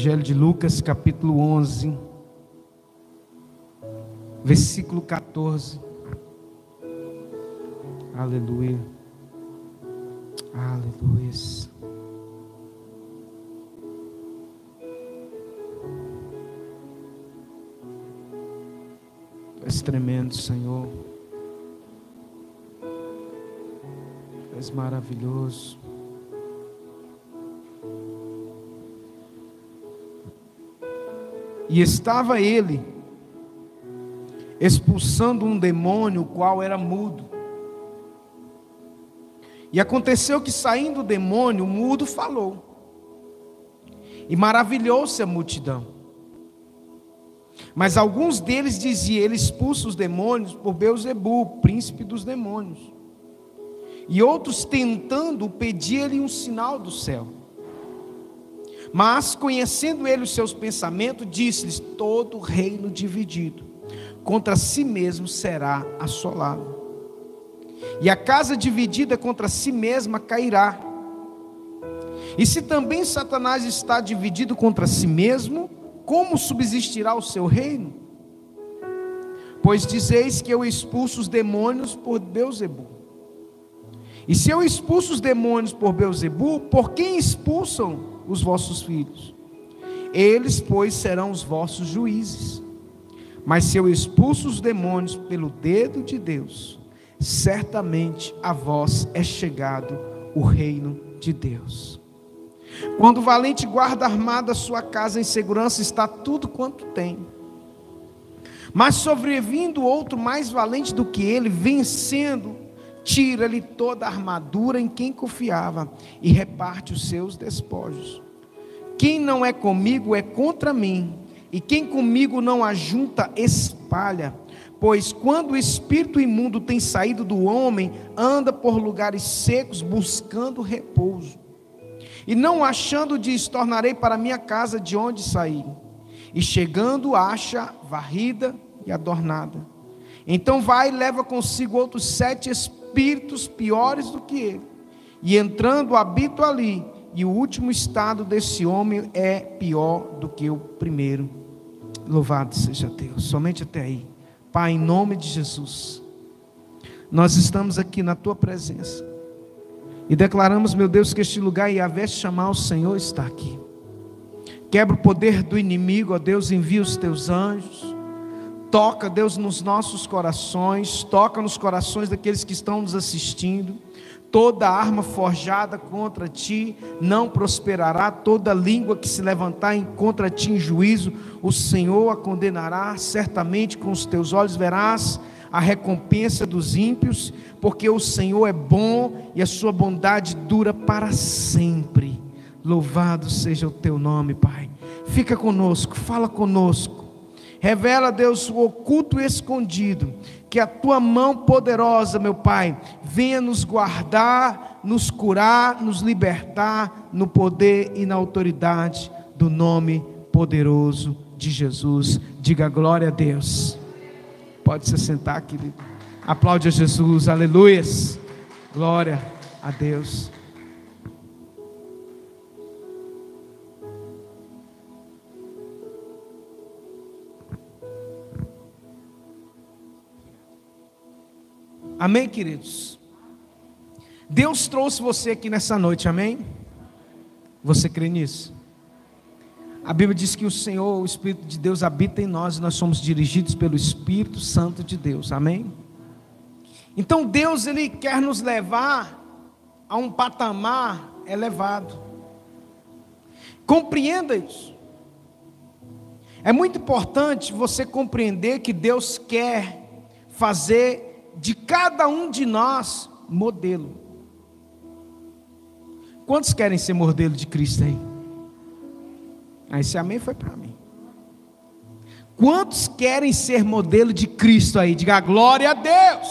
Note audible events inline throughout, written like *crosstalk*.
Evangelho de Lucas, capítulo 11, versículo 14. Aleluia. Aleluia. Tu és tremendo, Senhor. Tu és maravilhoso. E estava ele expulsando um demônio, o qual era mudo. E aconteceu que saindo o demônio, o mudo falou. E maravilhou-se a multidão. Mas alguns deles diziam: Ele expulsa os demônios por Beuzebu, príncipe dos demônios. E outros, tentando, pediam-lhe um sinal do céu. Mas, conhecendo ele os seus pensamentos, disse-lhes: Todo reino dividido contra si mesmo será assolado, e a casa dividida contra si mesma cairá. E se também Satanás está dividido contra si mesmo, como subsistirá o seu reino? Pois dizeis que eu expulso os demônios por Beuzebu. E se eu expulso os demônios por Beuzebu, por quem expulsam os vossos filhos. Eles, pois, serão os vossos juízes. Mas se eu expulso os demônios pelo dedo de Deus, certamente a vós é chegado o reino de Deus. Quando o valente guarda armado a sua casa em segurança, está tudo quanto tem. Mas sobrevindo outro mais valente do que ele, vencendo, tira-lhe toda a armadura em quem confiava e reparte os seus despojos. Quem não é comigo é contra mim, e quem comigo não ajunta, espalha. Pois quando o espírito imundo tem saído do homem, anda por lugares secos buscando repouso. E não achando, diz: Tornarei para minha casa de onde saí. E chegando, acha varrida e adornada. Então vai e leva consigo outros sete espíritos espíritos piores do que ele. E entrando, habito ali. E o último estado desse homem é pior do que o primeiro. Louvado seja Deus. Somente até aí. Pai, em nome de Jesus, nós estamos aqui na tua presença. E declaramos, meu Deus, que este lugar, e a vez chamar o Senhor, está aqui. Quebra o poder do inimigo, ó Deus, envia os teus anjos Toca, Deus, nos nossos corações, toca nos corações daqueles que estão nos assistindo. Toda arma forjada contra ti não prosperará, toda língua que se levantar contra ti em juízo, o Senhor a condenará, certamente com os teus olhos verás a recompensa dos ímpios, porque o Senhor é bom e a sua bondade dura para sempre. Louvado seja o teu nome, Pai. Fica conosco, fala conosco Revela, Deus, o oculto e escondido. Que a tua mão poderosa, meu Pai, venha nos guardar, nos curar, nos libertar no poder e na autoridade do nome poderoso de Jesus. Diga glória a Deus. Pode se sentar, querido. Aplaude a Jesus. Aleluias. Glória a Deus. Amém, queridos? Deus trouxe você aqui nessa noite, amém? Você crê nisso? A Bíblia diz que o Senhor, o Espírito de Deus, habita em nós e nós somos dirigidos pelo Espírito Santo de Deus, amém? Então Deus, Ele quer nos levar a um patamar elevado. Compreenda isso. É muito importante você compreender que Deus quer fazer de cada um de nós modelo. Quantos querem ser modelo de Cristo aí? Ah, esse amém foi para mim. Quantos querem ser modelo de Cristo aí? Diga glória a Deus.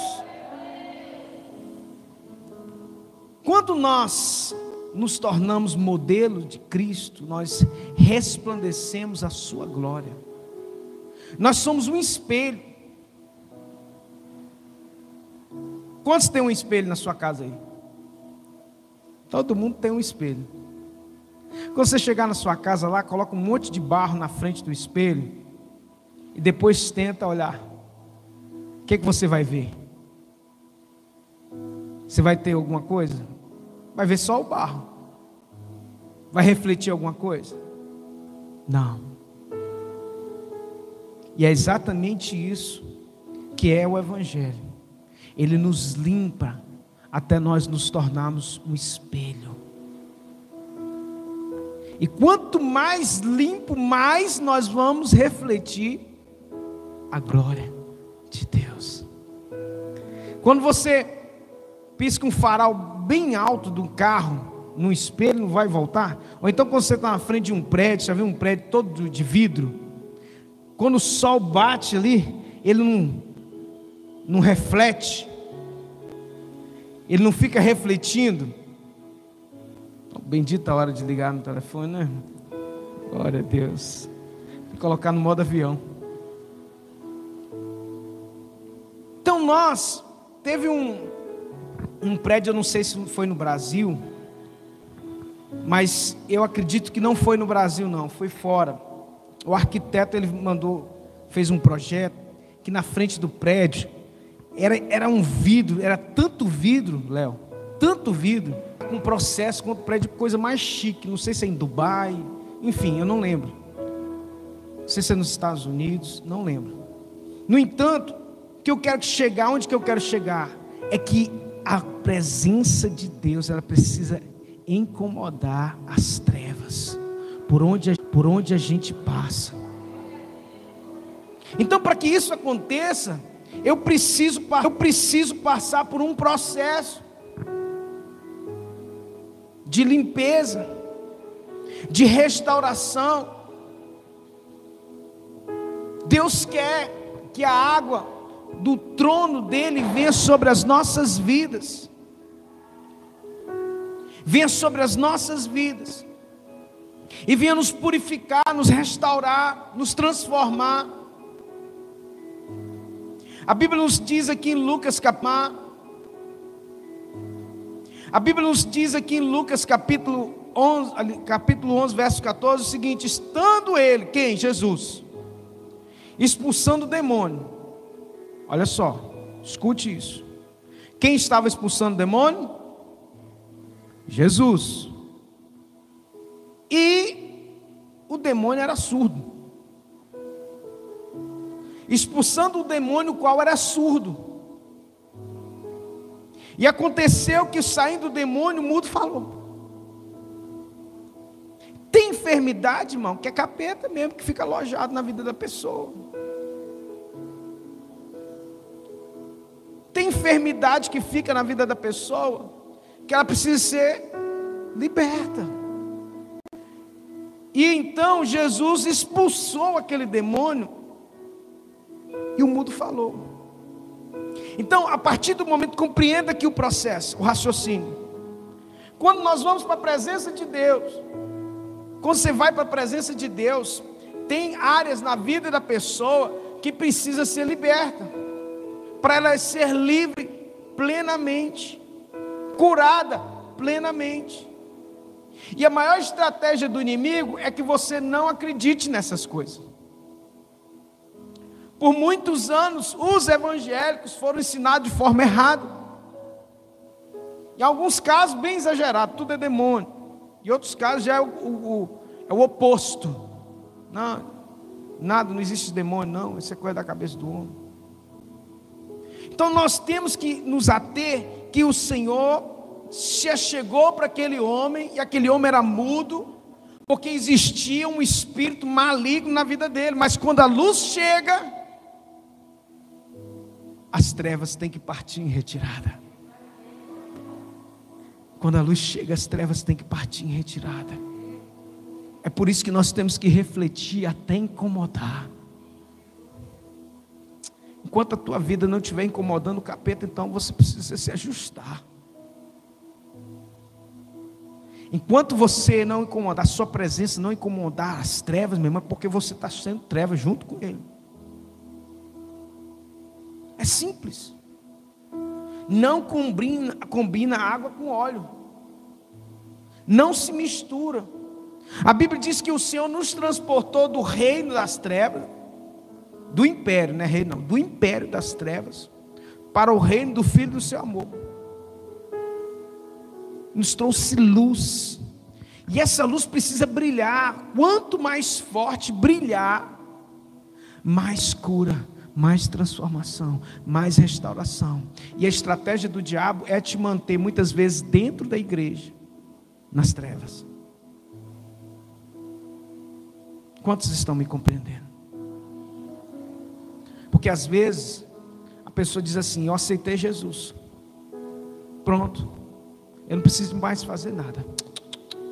Quando nós nos tornamos modelo de Cristo, nós resplandecemos a sua glória. Nós somos um espelho. Quantos tem um espelho na sua casa aí? Todo mundo tem um espelho. Quando você chegar na sua casa lá, coloca um monte de barro na frente do espelho e depois tenta olhar. O que, que você vai ver? Você vai ter alguma coisa? Vai ver só o barro. Vai refletir alguma coisa? Não. E é exatamente isso que é o Evangelho. Ele nos limpa até nós nos tornarmos um espelho. E quanto mais limpo, mais nós vamos refletir a glória de Deus. Quando você pisca um farol bem alto do carro, no espelho, não vai voltar? Ou então quando você está na frente de um prédio, já viu um prédio todo de vidro? Quando o sol bate ali, ele não, não reflete, ele não fica refletindo. Bendita a hora de ligar no telefone, né? Glória a Deus. E colocar no modo avião. Então nós teve um, um prédio, eu não sei se foi no Brasil, mas eu acredito que não foi no Brasil não, foi fora. O arquiteto ele mandou, fez um projeto que na frente do prédio era, era um vidro, era tanto vidro, Léo, tanto vidro, um processo com o prédio, coisa mais chique. Não sei se é em Dubai, enfim, eu não lembro. Não sei se é nos Estados Unidos, não lembro. No entanto, que eu quero chegar, onde que eu quero chegar, é que a presença de Deus, ela precisa incomodar as trevas, por onde, por onde a gente passa. Então, para que isso aconteça, eu preciso, eu preciso passar por um processo de limpeza, de restauração. Deus quer que a água do trono dele venha sobre as nossas vidas. Venha sobre as nossas vidas. E venha nos purificar, nos restaurar, nos transformar. A Bíblia nos diz aqui em Lucas capítulo a Bíblia nos diz aqui em Lucas capítulo 11, capítulo 11, verso 14, o seguinte: estando ele, quem? Jesus, expulsando o demônio. Olha só, escute isso. Quem estava expulsando o demônio? Jesus. E o demônio era surdo. Expulsando o demônio, qual era surdo. E aconteceu que saindo do demônio, o mudo falou. Tem enfermidade, irmão, que é capeta mesmo, que fica alojado na vida da pessoa. Tem enfermidade que fica na vida da pessoa, que ela precisa ser liberta. E então Jesus expulsou aquele demônio, e o mudo falou. Então, a partir do momento, compreenda aqui o processo, o raciocínio. Quando nós vamos para a presença de Deus, quando você vai para a presença de Deus, tem áreas na vida da pessoa que precisa ser liberta, para ela ser livre plenamente, curada plenamente. E a maior estratégia do inimigo é que você não acredite nessas coisas. Por muitos anos, os evangélicos foram ensinados de forma errada. Em alguns casos, bem exagerado, tudo é demônio. Em outros casos, já é o, o, é o oposto. Não, nada, não existe demônio, não. Isso é coisa da cabeça do homem. Então, nós temos que nos ater que o Senhor se chegou para aquele homem, e aquele homem era mudo, porque existia um espírito maligno na vida dele. Mas quando a luz chega, as trevas têm que partir em retirada. Quando a luz chega, as trevas têm que partir em retirada. É por isso que nós temos que refletir até incomodar. Enquanto a tua vida não estiver incomodando o capeta, então você precisa se ajustar. Enquanto você não incomodar, a sua presença não incomodar as trevas, meu irmão, é porque você está sendo treva junto com ele. É simples. Não combina, combina água com óleo. Não se mistura. A Bíblia diz que o Senhor nos transportou do reino das trevas, do império, não é reino não, do império das trevas, para o reino do Filho do seu amor. Nos trouxe luz. E essa luz precisa brilhar. Quanto mais forte brilhar, mais cura, mais transformação, mais restauração. E a estratégia do diabo é te manter muitas vezes dentro da igreja, nas trevas. Quantos estão me compreendendo? Porque às vezes a pessoa diz assim: Eu aceitei Jesus. Pronto. Eu não preciso mais fazer nada.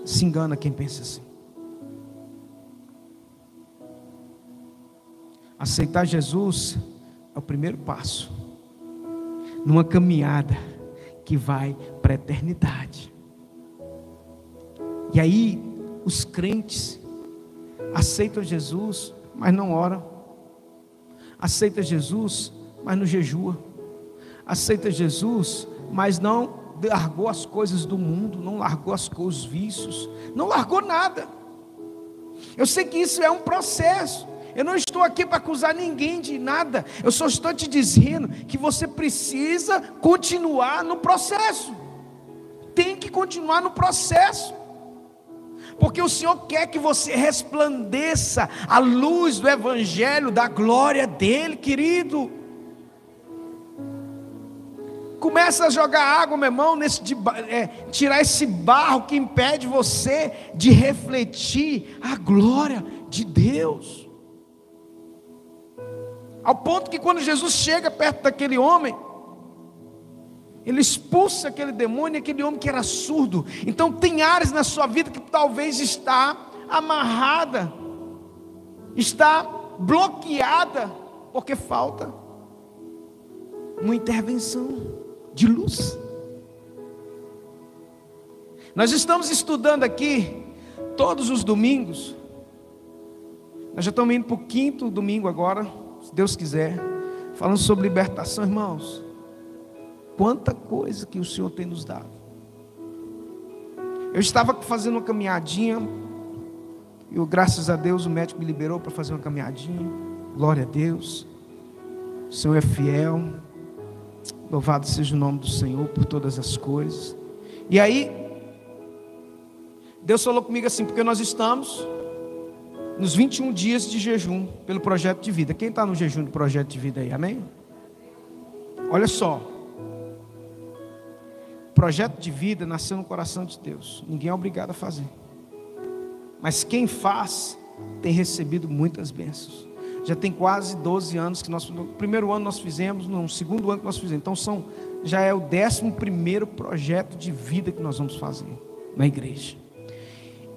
Se engana quem pensa assim. Aceitar Jesus é o primeiro passo numa caminhada que vai para a eternidade. E aí, os crentes aceitam Jesus, mas não oram. Aceita Jesus, mas não jejua. Aceita Jesus, mas não largou as coisas do mundo, não largou as coisas, os vícios, não largou nada. Eu sei que isso é um processo. Eu não estou aqui para acusar ninguém de nada. Eu só estou te dizendo que você precisa continuar no processo. Tem que continuar no processo porque o Senhor quer que você resplandeça a luz do Evangelho, da glória dEle, querido. Começa a jogar água, meu irmão, nesse, é, tirar esse barro que impede você de refletir a glória de Deus. Ao ponto que quando Jesus chega perto daquele homem, ele expulsa aquele demônio, aquele homem que era surdo. Então tem áreas na sua vida que talvez está amarrada, está bloqueada, porque falta uma intervenção de luz. Nós estamos estudando aqui todos os domingos. Nós já estamos indo para o quinto domingo agora, se Deus quiser, falando sobre libertação, irmãos. Quanta coisa que o Senhor tem nos dado. Eu estava fazendo uma caminhadinha, e graças a Deus o médico me liberou para fazer uma caminhadinha. Glória a Deus. O Senhor é fiel. Louvado seja o nome do Senhor por todas as coisas. E aí, Deus falou comigo assim, porque nós estamos nos 21 dias de jejum pelo projeto de vida. Quem está no jejum do projeto de vida aí? Amém? Olha só projeto de vida nasceu no coração de Deus. Ninguém é obrigado a fazer. Mas quem faz tem recebido muitas bênçãos. Já tem quase 12 anos que nós. No primeiro ano nós fizemos, no segundo ano que nós fizemos. Então são, já é o décimo primeiro projeto de vida que nós vamos fazer na igreja.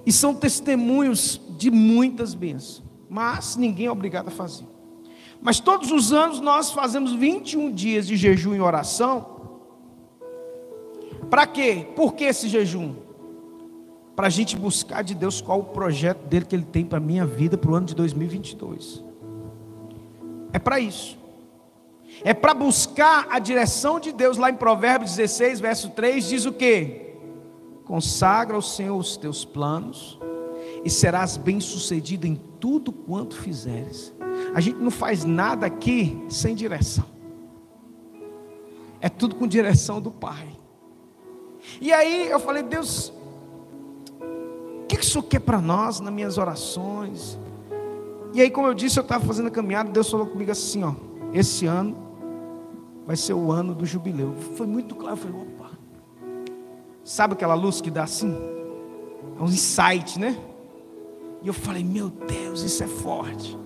E são testemunhos de muitas bênçãos. Mas ninguém é obrigado a fazer. Mas todos os anos nós fazemos 21 dias de jejum e oração para quê? Por que esse jejum? Para a gente buscar de Deus qual o projeto dele que ele tem para a minha vida para o ano de 2022. É para isso. É para buscar a direção de Deus lá em Provérbios 16, verso 3, diz o que? Consagra ao Senhor os teus planos e serás bem-sucedido em tudo quanto fizeres. A gente não faz nada aqui sem direção. É tudo com direção do Pai. E aí eu falei, Deus, o que isso quer para nós nas minhas orações? E aí, como eu disse, eu estava fazendo a caminhada, Deus falou comigo assim: ó, esse ano vai ser o ano do jubileu. Foi muito claro, eu falei, opa, sabe aquela luz que dá assim? É um insight, né? E eu falei, meu Deus, isso é forte.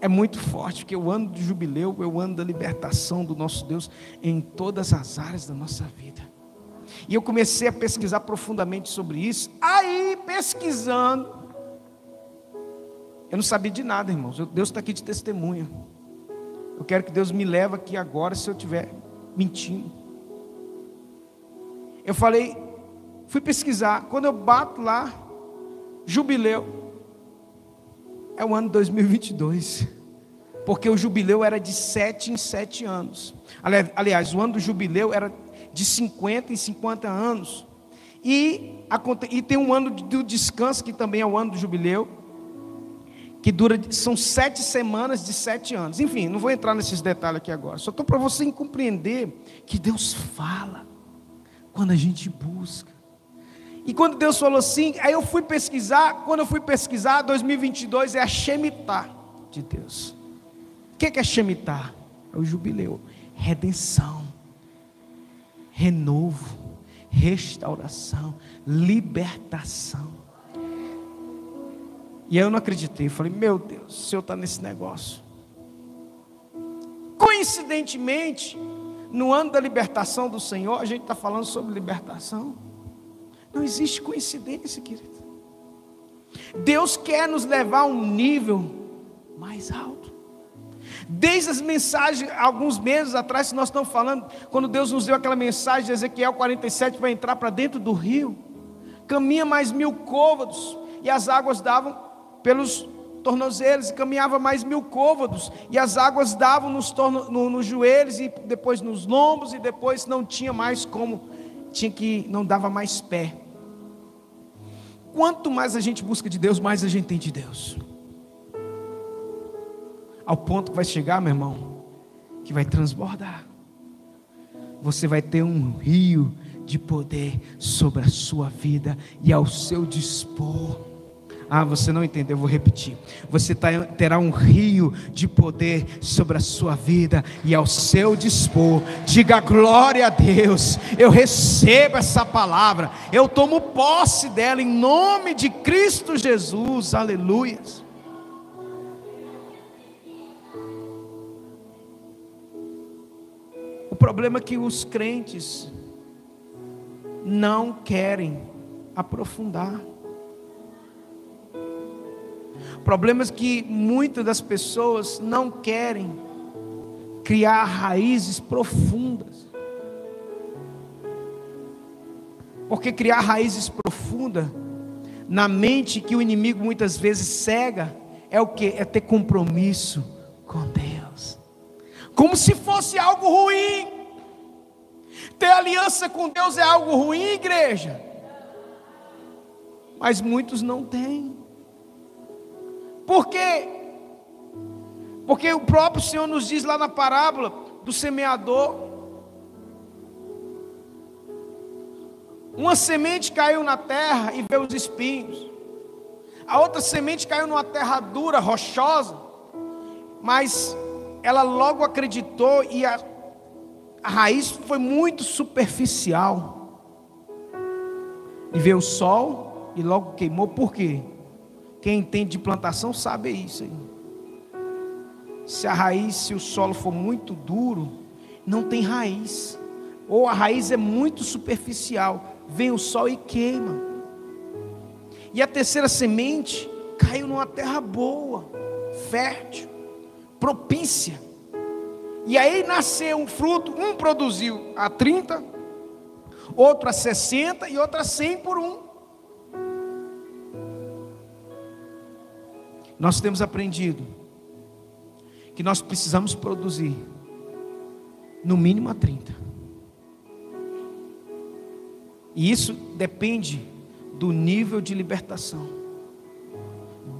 É muito forte, porque o ano do jubileu é o ano da libertação do nosso Deus em todas as áreas da nossa vida. E eu comecei a pesquisar profundamente sobre isso. Aí, pesquisando, eu não sabia de nada, irmãos. Deus está aqui de testemunha. Eu quero que Deus me leve aqui agora se eu estiver mentindo. Eu falei, fui pesquisar. Quando eu bato lá, jubileu, é o ano 2022. Porque o jubileu era de sete em sete anos. Aliás, o ano do jubileu era de 50 em 50 anos. E, e tem um ano do descanso, que também é o ano do jubileu, que dura, são sete semanas de sete anos. Enfim, não vou entrar nesses detalhes aqui agora. Só estou para você compreender que Deus fala quando a gente busca. E quando Deus falou assim, aí eu fui pesquisar. Quando eu fui pesquisar, 2022 é a Shemitah de Deus. O que é Shemitah? É o jubileu, redenção, renovo, restauração, libertação. E eu não acreditei, falei, meu Deus, o Senhor está nesse negócio. Coincidentemente, no ano da libertação do Senhor, a gente está falando sobre libertação. Não existe coincidência, querido. Deus quer nos levar a um nível mais alto. Desde as mensagens, alguns meses atrás, nós estamos falando, quando Deus nos deu aquela mensagem de Ezequiel 47 para entrar para dentro do rio, caminha mais mil côvados, e as águas davam pelos tornozelos, e caminhava mais mil côvados, e as águas davam nos, torno, no, nos joelhos, e depois nos lombos, e depois não tinha mais como, tinha que, não dava mais pé. Quanto mais a gente busca de Deus, mais a gente tem de Deus ao ponto que vai chegar, meu irmão, que vai transbordar. Você vai ter um rio de poder sobre a sua vida e ao seu dispor. Ah, você não entendeu, eu vou repetir. Você tá, terá um rio de poder sobre a sua vida e ao seu dispor. Diga glória a Deus. Eu recebo essa palavra. Eu tomo posse dela em nome de Cristo Jesus. Aleluias. O problema é que os crentes não querem aprofundar. O problema é que muitas das pessoas não querem criar raízes profundas. Porque criar raízes profundas na mente que o inimigo muitas vezes cega é o que? É ter compromisso com Deus como se fosse algo ruim. Ter aliança com Deus é algo ruim, igreja. Mas muitos não têm. Por quê? Porque o próprio Senhor nos diz lá na parábola do semeador. Uma semente caiu na terra e veio os espinhos. A outra semente caiu numa terra dura, rochosa, mas ela logo acreditou e a, a raiz foi muito superficial. E veio o sol e logo queimou, por quê? Quem entende de plantação sabe isso aí. Se a raiz, se o solo for muito duro, não tem raiz. Ou a raiz é muito superficial, vem o sol e queima. E a terceira semente caiu numa terra boa, fértil propícia. E aí nasceu um fruto, um produziu a 30, outro a 60 e outro a 100 por um. Nós temos aprendido que nós precisamos produzir no mínimo a 30. E isso depende do nível de libertação,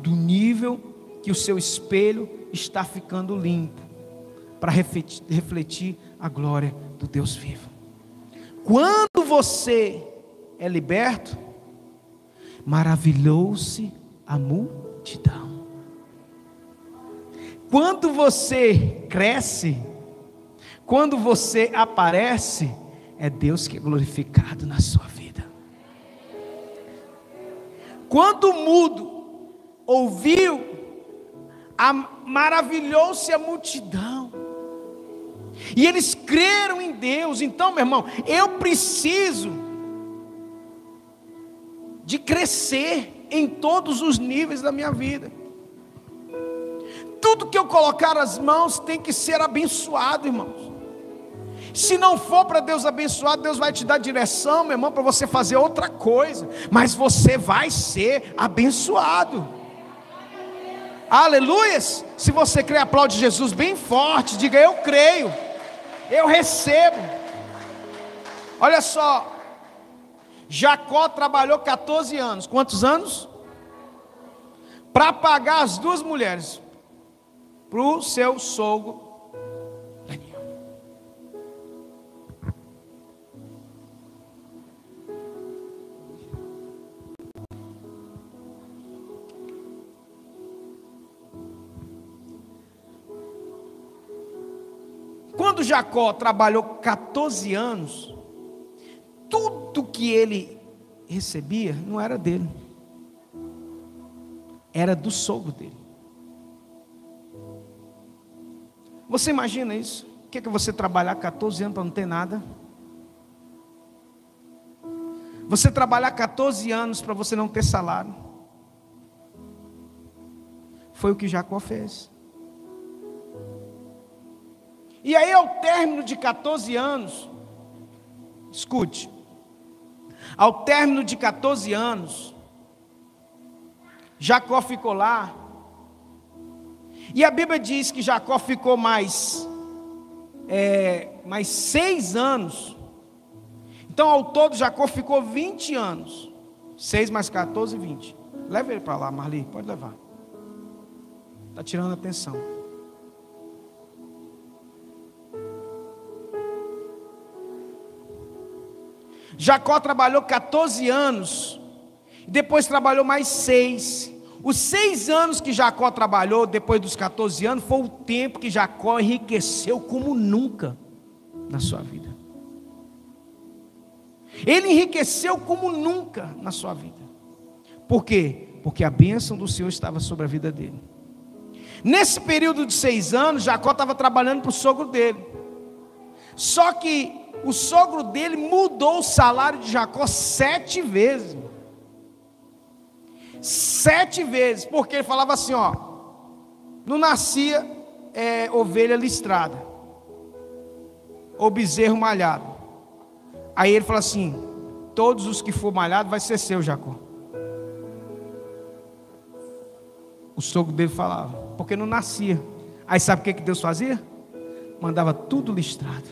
do nível que o seu espelho está ficando limpo para refletir a glória do Deus vivo. Quando você é liberto, maravilhou-se a multidão. Quando você cresce, quando você aparece, é Deus que é glorificado na sua vida. Quando o mudo ouviu maravilhou-se a multidão. E eles creram em Deus. Então, meu irmão, eu preciso de crescer em todos os níveis da minha vida. Tudo que eu colocar as mãos tem que ser abençoado, irmãos. Se não for para Deus abençoar, Deus vai te dar direção, meu irmão, para você fazer outra coisa. Mas você vai ser abençoado. Aleluias! Se você crê, aplaude Jesus bem forte. Diga: Eu creio, eu recebo. Olha só, Jacó trabalhou 14 anos. Quantos anos? Para pagar as duas mulheres para o seu sogro Daniel. Quando Jacó trabalhou 14 anos, tudo que ele recebia não era dele, era do sogro dele. Você imagina isso? O que é, que você trabalhar 14 anos para não ter nada? Você trabalhar 14 anos para você não ter salário? Foi o que Jacó fez. E aí, ao término de 14 anos, escute, ao término de 14 anos, Jacó ficou lá e a Bíblia diz que Jacó ficou mais, é, mais seis anos. Então, ao todo, Jacó ficou 20 anos. 6 mais 14, 20. Leva ele para lá, Marli, pode levar. Está tirando atenção. Jacó trabalhou 14 anos, depois trabalhou mais seis. Os seis anos que Jacó trabalhou, depois dos 14 anos, foi o tempo que Jacó enriqueceu como nunca na sua vida. Ele enriqueceu como nunca na sua vida. Por quê? Porque a bênção do Senhor estava sobre a vida dele. Nesse período de seis anos, Jacó estava trabalhando para o sogro dele. Só que o sogro dele mudou o salário de Jacó sete vezes sete vezes, porque ele falava assim: ó, não nascia é, ovelha listrada, ou bezerro malhado. Aí ele fala assim: todos os que for malhado vai ser seu, Jacó. O sogro dele falava, porque não nascia. Aí sabe o que, que Deus fazia? Mandava tudo listrado.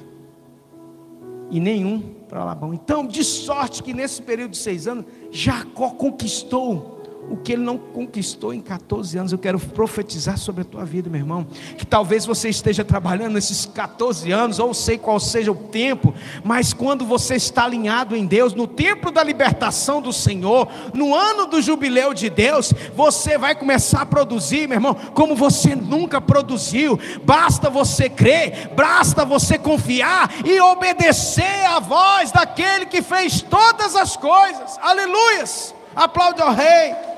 E nenhum para Labão. Então, de sorte que nesse período de seis anos, Jacó conquistou o que ele não conquistou em 14 anos. Eu quero profetizar sobre a tua vida, meu irmão. Que talvez você esteja trabalhando nesses 14 anos, ou sei qual seja o tempo, mas quando você está alinhado em Deus, no tempo da libertação do Senhor, no ano do jubileu de Deus, você vai começar a produzir, meu irmão, como você nunca produziu. Basta você crer, basta você confiar e obedecer à voz daquele que fez todas as coisas. Aleluias! Aplaude ao Rei.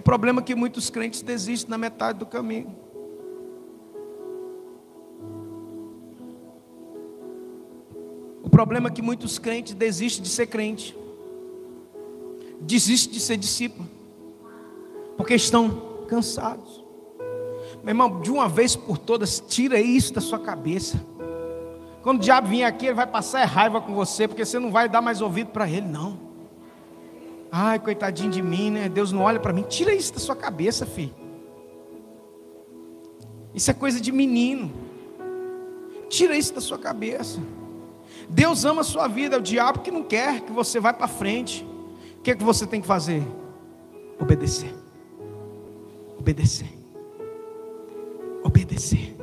O problema é que muitos crentes desistem na metade do caminho. O problema é que muitos crentes desistem de ser crente, desistem de ser discípulo, porque estão cansados. Meu irmão, de uma vez por todas, tira isso da sua cabeça. Quando o diabo vir aqui, ele vai passar raiva com você, porque você não vai dar mais ouvido para ele, não. Ai, coitadinho de mim, né? Deus não olha para mim. Tira isso da sua cabeça, filho. Isso é coisa de menino. Tira isso da sua cabeça. Deus ama a sua vida, é o diabo que não quer que você vá para frente. O que é que você tem que fazer? Obedecer. Obedecer. Obedecer.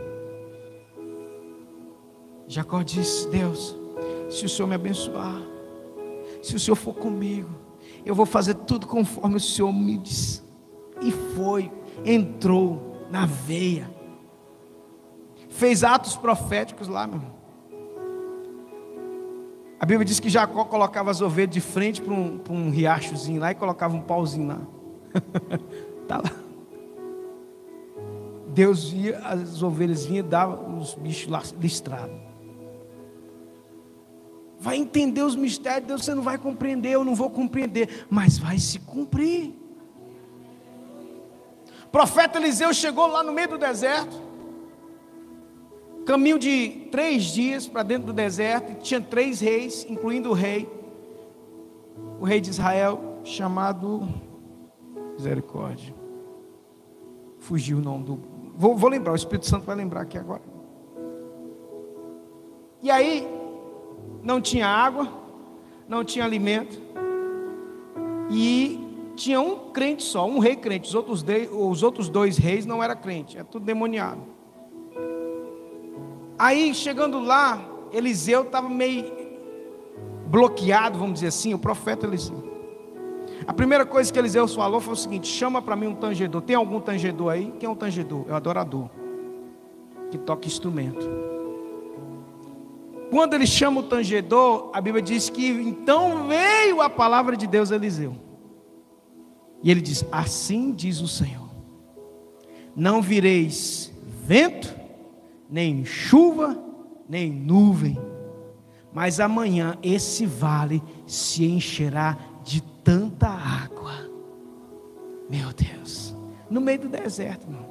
Jacó disse: Deus, se o Senhor me abençoar, se o Senhor for comigo, eu vou fazer tudo conforme o Senhor me disse. E foi, entrou na veia, fez atos proféticos lá, meu irmão. A Bíblia diz que Jacó colocava as ovelhas de frente para um, um riachozinho lá e colocava um pauzinho lá. Está *laughs* lá. Deus via, as ovelhas vinham e dava os bichos listrados vai entender os mistérios de Deus, você não vai compreender, eu não vou compreender, mas vai se cumprir. O profeta Eliseu chegou lá no meio do deserto, caminho de três dias para dentro do deserto, e tinha três reis, incluindo o rei, o rei de Israel, chamado Misericórdia. Fugiu o nome do. Vou, vou lembrar, o Espírito Santo vai lembrar aqui agora. E aí, não tinha água, não tinha alimento, e tinha um crente só, um rei crente, os outros, de, os outros dois reis não eram crentes, é tudo demoniado. Aí, chegando lá, Eliseu estava meio bloqueado, vamos dizer assim, o profeta Eliseu. A primeira coisa que Eliseu falou foi o seguinte: chama para mim um tangedor. Tem algum tangedor aí? Quem é um tangedor? É o adorador que toca instrumento. Quando ele chama o tangedor, a Bíblia diz que então veio a palavra de Deus a Eliseu. E ele diz: Assim diz o Senhor: Não vireis vento, nem chuva, nem nuvem, mas amanhã esse vale se encherá de tanta água. Meu Deus, no meio do deserto, irmão.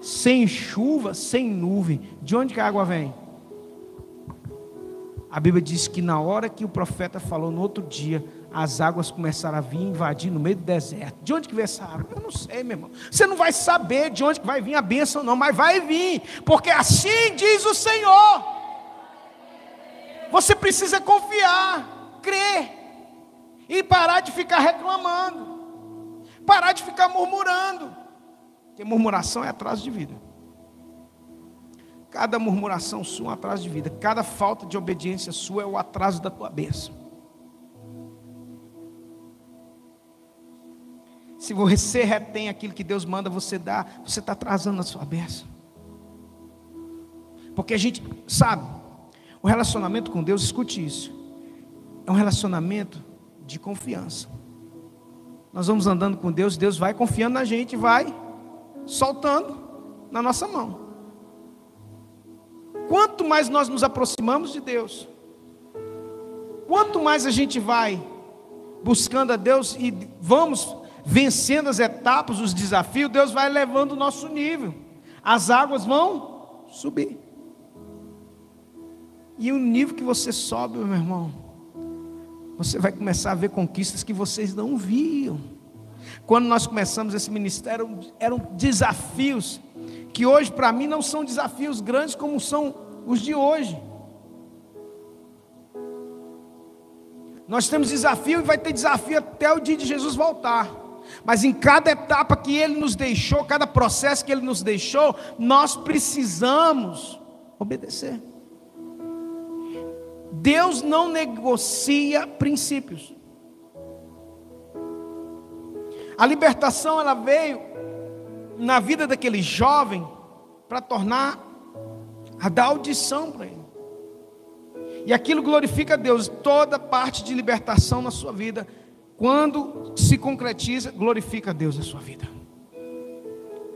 sem chuva, sem nuvem, de onde que a água vem? A Bíblia diz que na hora que o profeta falou, no outro dia, as águas começaram a vir invadir no meio do deserto. De onde que vem essa água? Eu não sei, meu irmão. Você não vai saber de onde que vai vir a bênção, não, mas vai vir, porque assim diz o Senhor. Você precisa confiar, crer e parar de ficar reclamando, parar de ficar murmurando, porque murmuração é atraso de vida. Cada murmuração sua é um atraso de vida, cada falta de obediência sua é o atraso da tua bênção. Se você retém aquilo que Deus manda você dar, você está atrasando a sua bênção. Porque a gente sabe, o relacionamento com Deus, escute isso, é um relacionamento de confiança. Nós vamos andando com Deus, Deus vai confiando na gente, vai soltando na nossa mão. Quanto mais nós nos aproximamos de Deus, quanto mais a gente vai buscando a Deus e vamos vencendo as etapas, os desafios, Deus vai levando o nosso nível. As águas vão subir. E o nível que você sobe, meu irmão, você vai começar a ver conquistas que vocês não viam. Quando nós começamos esse ministério, eram desafios que hoje para mim não são desafios grandes como são os de hoje. Nós temos desafio e vai ter desafio até o dia de Jesus voltar. Mas em cada etapa que ele nos deixou, cada processo que ele nos deixou, nós precisamos obedecer. Deus não negocia princípios. A libertação ela veio na vida daquele jovem para tornar a dar audição para ele. E aquilo glorifica a Deus, toda parte de libertação na sua vida, quando se concretiza, glorifica a Deus na sua vida.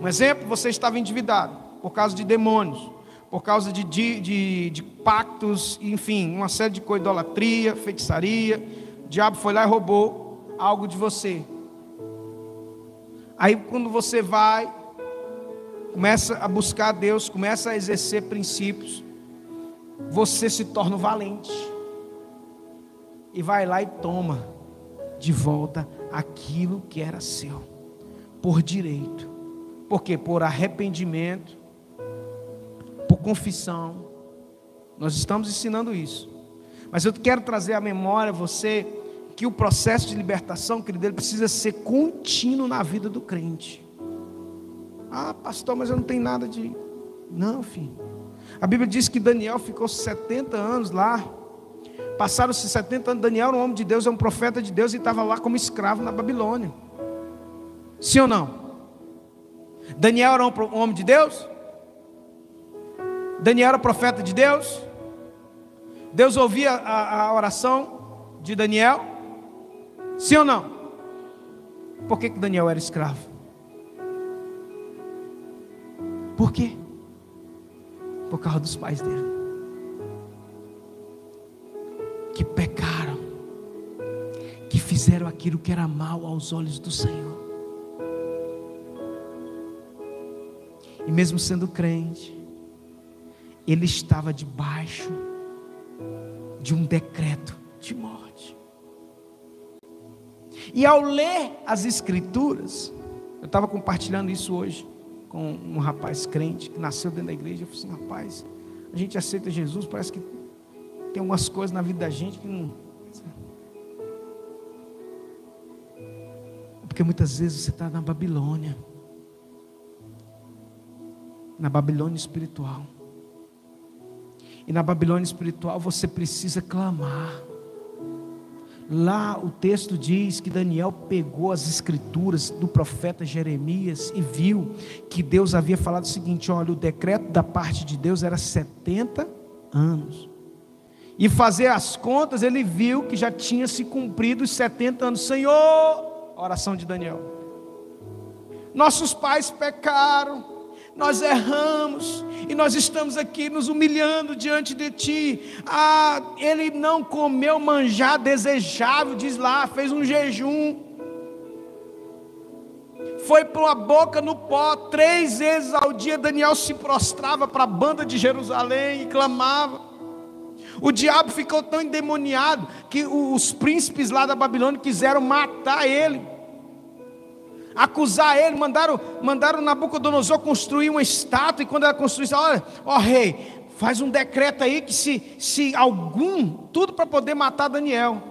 Um exemplo, você estava endividado por causa de demônios por causa de, de, de, de pactos, enfim, uma série de coisas, idolatria, feitiçaria. O diabo foi lá e roubou algo de você. Aí quando você vai, começa a buscar Deus, começa a exercer princípios, você se torna valente. E vai lá e toma de volta aquilo que era seu, por direito. Porque por arrependimento, por confissão. Nós estamos ensinando isso. Mas eu quero trazer à memória você que o processo de libertação, querido, ele precisa ser contínuo na vida do crente. Ah, pastor, mas eu não tenho nada de. Não, filho. A Bíblia diz que Daniel ficou 70 anos lá. Passaram-se 70 anos. Daniel era um homem de Deus, é um profeta de Deus e estava lá como escravo na Babilônia. Sim ou não? Daniel era um homem de Deus? Daniel era profeta de Deus. Deus ouvia a, a oração de Daniel. Sim ou não? Por que, que Daniel era escravo? Por quê? Por causa dos pais dele. Que pecaram. Que fizeram aquilo que era mal aos olhos do Senhor. E mesmo sendo crente, ele estava debaixo de um decreto de morte. E ao ler as Escrituras, eu estava compartilhando isso hoje com um rapaz crente que nasceu dentro da igreja. Eu falei assim: rapaz, a gente aceita Jesus, parece que Tem algumas coisas na vida da gente que não. Porque muitas vezes você está na Babilônia na Babilônia espiritual. E na Babilônia espiritual você precisa clamar. Lá o texto diz que Daniel pegou as escrituras do profeta Jeremias e viu que Deus havia falado o seguinte: olha, o decreto da parte de Deus era 70 anos. E fazer as contas, ele viu que já tinha se cumprido os 70 anos. Senhor, oração de Daniel. Nossos pais pecaram, nós erramos e nós estamos aqui nos humilhando diante de Ti. Ah, ele não comeu manjar desejável, diz lá, fez um jejum. Foi para a boca no pó, três vezes ao dia Daniel se prostrava para a banda de Jerusalém e clamava. O diabo ficou tão endemoniado que os príncipes lá da Babilônia quiseram matar ele acusar ele, mandaram, mandaram Nabucodonosor construir uma estátua, e quando ela construiu, olha, ó rei, faz um decreto aí que se, se algum, tudo para poder matar Daniel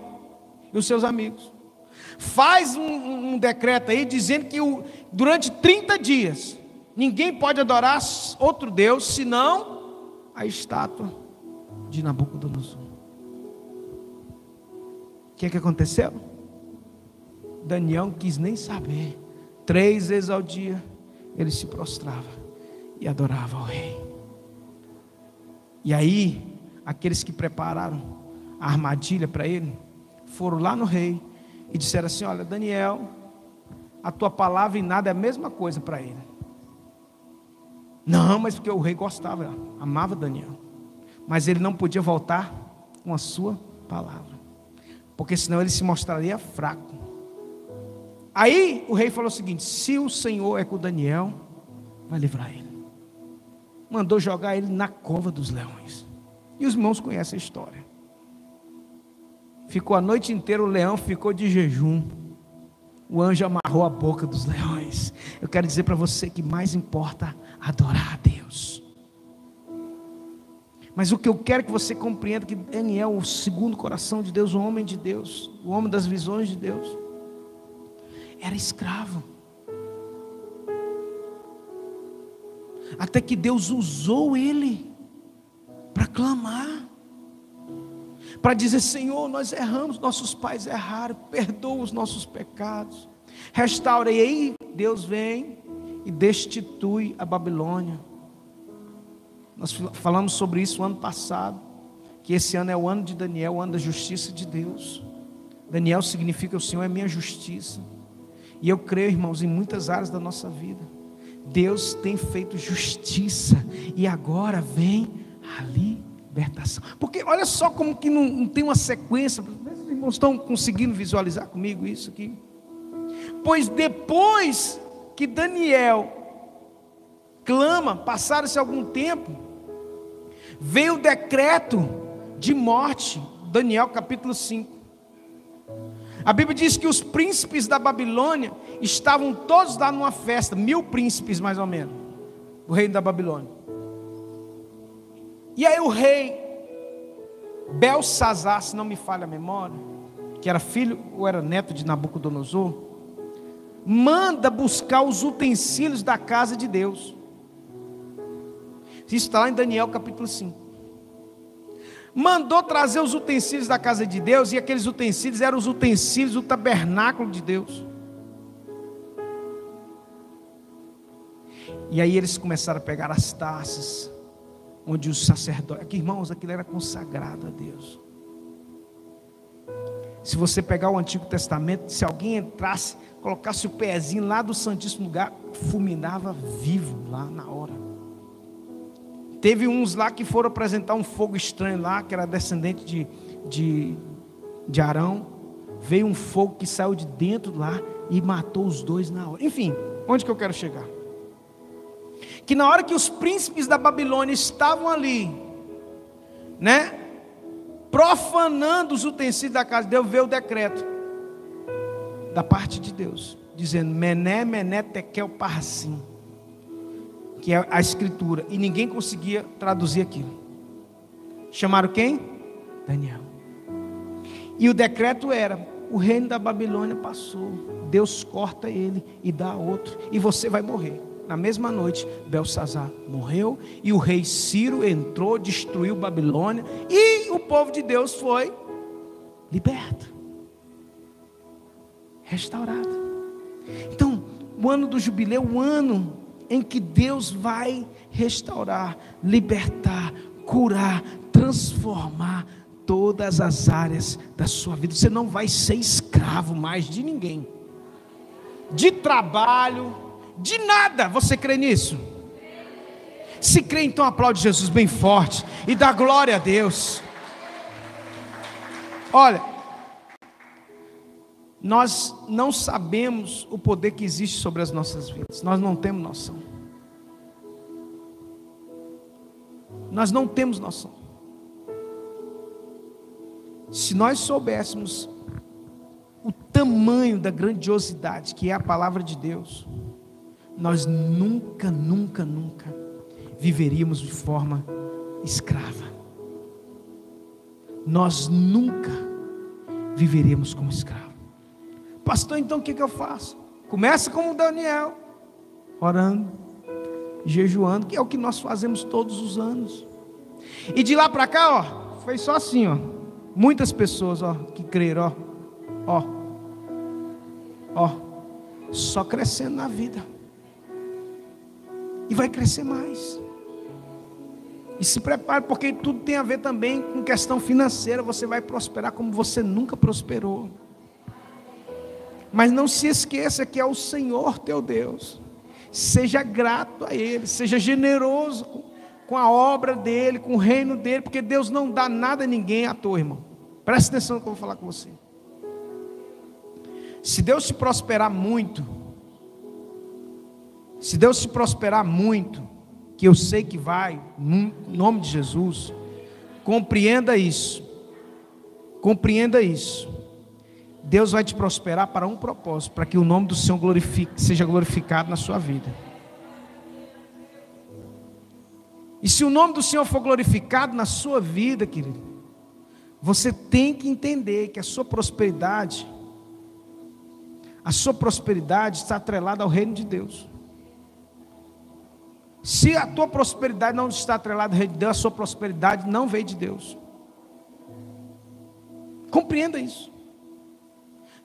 e os seus amigos. Faz um, um decreto aí dizendo que o, durante 30 dias ninguém pode adorar outro Deus senão a estátua de Nabucodonosor. O que é que aconteceu? Daniel não quis nem saber. Três vezes ao dia ele se prostrava e adorava ao rei. E aí, aqueles que prepararam a armadilha para ele foram lá no rei e disseram assim: Olha, Daniel, a tua palavra e nada é a mesma coisa para ele. Não, mas porque o rei gostava, amava Daniel. Mas ele não podia voltar com a sua palavra, porque senão ele se mostraria fraco. Aí o rei falou o seguinte: se o Senhor é com Daniel, vai livrar ele. Mandou jogar ele na cova dos leões. E os irmãos conhecem a história. Ficou a noite inteira, o leão ficou de jejum. O anjo amarrou a boca dos leões. Eu quero dizer para você que mais importa adorar a Deus. Mas o que eu quero que você compreenda é que Daniel, o segundo coração de Deus, o homem de Deus, o homem das visões de Deus, era escravo. Até que Deus usou ele para clamar, para dizer: Senhor, nós erramos, nossos pais erraram, perdoa os nossos pecados, restaura. E aí Deus vem e destitui a Babilônia. Nós falamos sobre isso ano passado, que esse ano é o ano de Daniel, o ano da justiça de Deus. Daniel significa o Senhor é minha justiça. E eu creio, irmãos, em muitas áreas da nossa vida. Deus tem feito justiça e agora vem a libertação. Porque olha só como que não, não tem uma sequência. Os irmãos estão conseguindo visualizar comigo isso aqui? Pois depois que Daniel clama, passaram-se algum tempo, veio o decreto de morte, Daniel capítulo 5. A Bíblia diz que os príncipes da Babilônia estavam todos lá numa festa, mil príncipes mais ou menos, o reino da Babilônia. E aí o rei Belsazar, se não me falha a memória, que era filho ou era neto de Nabucodonosor, manda buscar os utensílios da casa de Deus. Isso está lá em Daniel capítulo 5 mandou trazer os utensílios da casa de Deus, e aqueles utensílios eram os utensílios do tabernáculo de Deus. E aí eles começaram a pegar as taças, onde os sacerdotes, aqui irmãos, aquilo era consagrado a Deus. Se você pegar o Antigo Testamento, se alguém entrasse, colocasse o pezinho lá do Santíssimo Lugar, fulminava vivo lá na hora. Teve uns lá que foram apresentar um fogo estranho lá, que era descendente de, de, de Arão. Veio um fogo que saiu de dentro lá e matou os dois na hora. Enfim, onde que eu quero chegar? Que na hora que os príncipes da Babilônia estavam ali, né? Profanando os utensílios da casa de Deus, veio o decreto da parte de Deus, dizendo: Mené, Mené, Tekel, Parsim que é a escritura, e ninguém conseguia traduzir aquilo. Chamaram quem? Daniel. E o decreto era: o reino da Babilônia passou, Deus corta ele e dá outro, e você vai morrer. Na mesma noite, Belsazar morreu e o rei Ciro entrou, destruiu Babilônia e o povo de Deus foi liberto, restaurado. Então, o ano do jubileu, o ano em que Deus vai restaurar, libertar, curar, transformar todas as áreas da sua vida. Você não vai ser escravo mais de ninguém, de trabalho, de nada. Você crê nisso? Se crê, então aplaude Jesus bem forte e dá glória a Deus. Olha, nós não sabemos o poder que existe sobre as nossas vidas, nós não temos noção. Nós não temos noção. Se nós soubéssemos o tamanho da grandiosidade que é a palavra de Deus, nós nunca, nunca, nunca viveríamos de forma escrava. Nós nunca viveríamos como escravo. Pastor, então o que, que eu faço? Começa como Daniel, orando, jejuando, que é o que nós fazemos todos os anos. E de lá para cá, ó, foi só assim, ó. Muitas pessoas, ó, que creram, ó, ó, ó, só crescendo na vida. E vai crescer mais. E se prepare, porque tudo tem a ver também com questão financeira. Você vai prosperar como você nunca prosperou. Mas não se esqueça que é o Senhor teu Deus. Seja grato a Ele, seja generoso com, a obra dEle, com o reino dEle, porque Deus não dá nada a ninguém à toa, irmão. Presta atenção no que eu vou falar com você. Se Deus te prosperar muito, se Deus te prosperar muito, que eu sei que vai, em nome de Jesus, compreenda isso. Compreenda isso. Deus vai te prosperar para um propósito, para que o nome do Senhor glorifique, seja glorificado na sua vida. E se o nome do Senhor for glorificado na sua vida, querido, você tem que entender que a sua prosperidade, a sua prosperidade está atrelada ao reino de Deus. Se a tua prosperidade não está atrelada ao reino de Deus, a sua prosperidade não veio de Deus. Compreenda isso.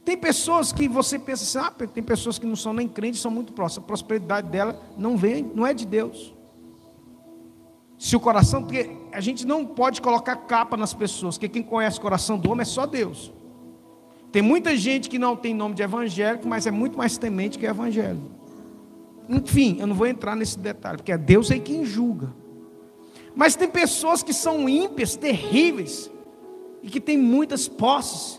Tem pessoas que você pensa assim, ah, tem pessoas que não são nem crentes, são muito próximas. A prosperidade dela não vem, não é de Deus. Se o coração, porque a gente não pode colocar capa nas pessoas, porque quem conhece o coração do homem é só Deus. Tem muita gente que não tem nome de evangélico, mas é muito mais temente que evangélico. Enfim, eu não vou entrar nesse detalhe, porque é Deus aí quem julga. Mas tem pessoas que são ímpias, terríveis, e que têm muitas posses,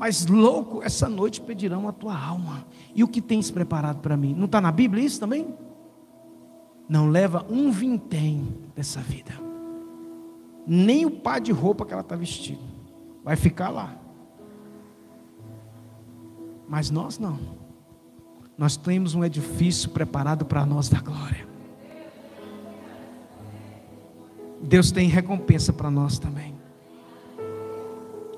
mas louco, essa noite pedirão a tua alma. E o que tens preparado para mim? Não está na Bíblia isso também? Não leva um vintém dessa vida, nem o par de roupa que ela está vestindo, vai ficar lá. Mas nós não. Nós temos um edifício preparado para nós da glória. Deus tem recompensa para nós também.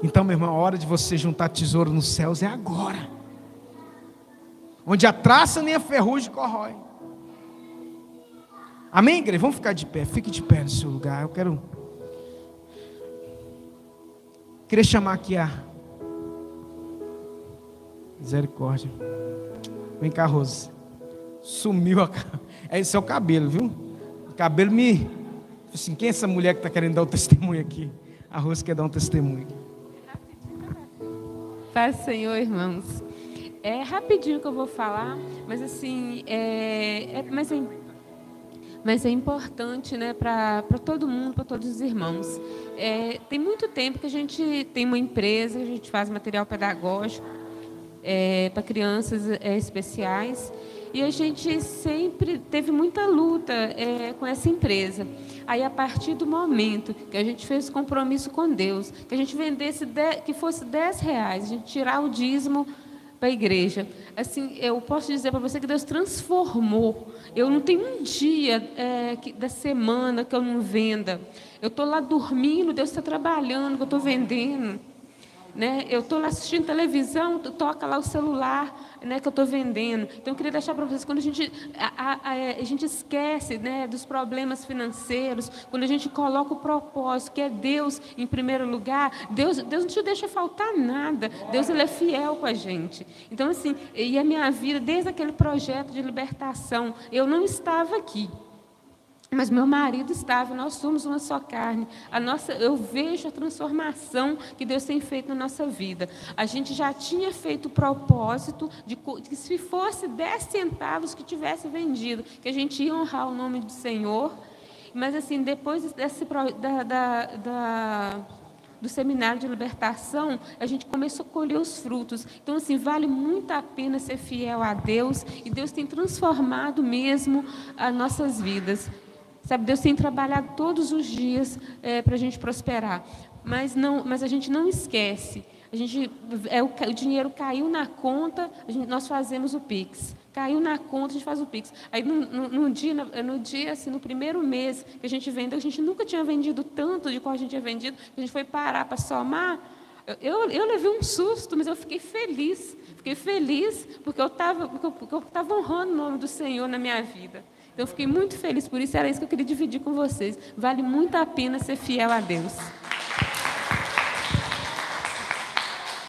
Então, meu irmão, a hora de você juntar tesouro nos céus é agora. Onde a traça nem a ferrugem corrói. Amém, igreja? Vamos ficar de pé. Fique de pé no seu lugar. Eu quero. Queria chamar aqui a. Misericórdia. Vem cá, Rose. Sumiu a. É esse é o cabelo, viu? O cabelo me. Assim, quem é essa mulher que está querendo dar o testemunho aqui? A Rose quer dar um testemunho. Paz Senhor, irmãos. É rapidinho que eu vou falar, mas assim, é, é mas, é, mas é importante né, para todo mundo, para todos os irmãos. É, tem muito tempo que a gente tem uma empresa, a gente faz material pedagógico é, para crianças é, especiais. E a gente sempre teve muita luta é, com essa empresa. Aí, a partir do momento que a gente fez compromisso com Deus, que a gente vendesse, de, que fosse 10 reais, a gente tirar o dízimo para a igreja. Assim, eu posso dizer para você que Deus transformou. Eu não tenho um dia é, que, da semana que eu não venda. Eu estou lá dormindo, Deus está trabalhando, que eu estou vendendo. Né? Eu estou lá assistindo televisão, toca lá o celular, né, que eu estou vendendo. Então, eu queria deixar para vocês, quando a gente, a, a, a, gente esquece né, dos problemas financeiros, quando a gente coloca o propósito, que é Deus em primeiro lugar, Deus, Deus não te deixa faltar nada. Deus ele é fiel com a gente. Então, assim, e a minha vida, desde aquele projeto de libertação, eu não estava aqui. Mas meu marido estava, nós somos uma só carne. A nossa, eu vejo a transformação que Deus tem feito na nossa vida. A gente já tinha feito o propósito de que se fosse 10 centavos que tivesse vendido, que a gente ia honrar o nome do Senhor. Mas assim, depois desse, da, da, da do seminário de libertação, a gente começou a colher os frutos. Então, assim, vale muito a pena ser fiel a Deus e Deus tem transformado mesmo as nossas vidas. Sabe, Deus tem trabalhado todos os dias é, para a gente prosperar. Mas, não, mas a gente não esquece. A gente, é, o, o dinheiro caiu na conta, gente, nós fazemos o Pix. Caiu na conta, a gente faz o Pix. Aí, no, no, no dia, no, dia assim, no primeiro mês que a gente vendeu, a gente nunca tinha vendido tanto de qual a gente tinha vendido, a gente foi parar para somar. Eu, eu levei um susto, mas eu fiquei feliz. Fiquei feliz porque eu estava honrando o nome do Senhor na minha vida. Então, eu fiquei muito feliz por isso, era isso que eu queria dividir com vocês. Vale muito a pena ser fiel a Deus.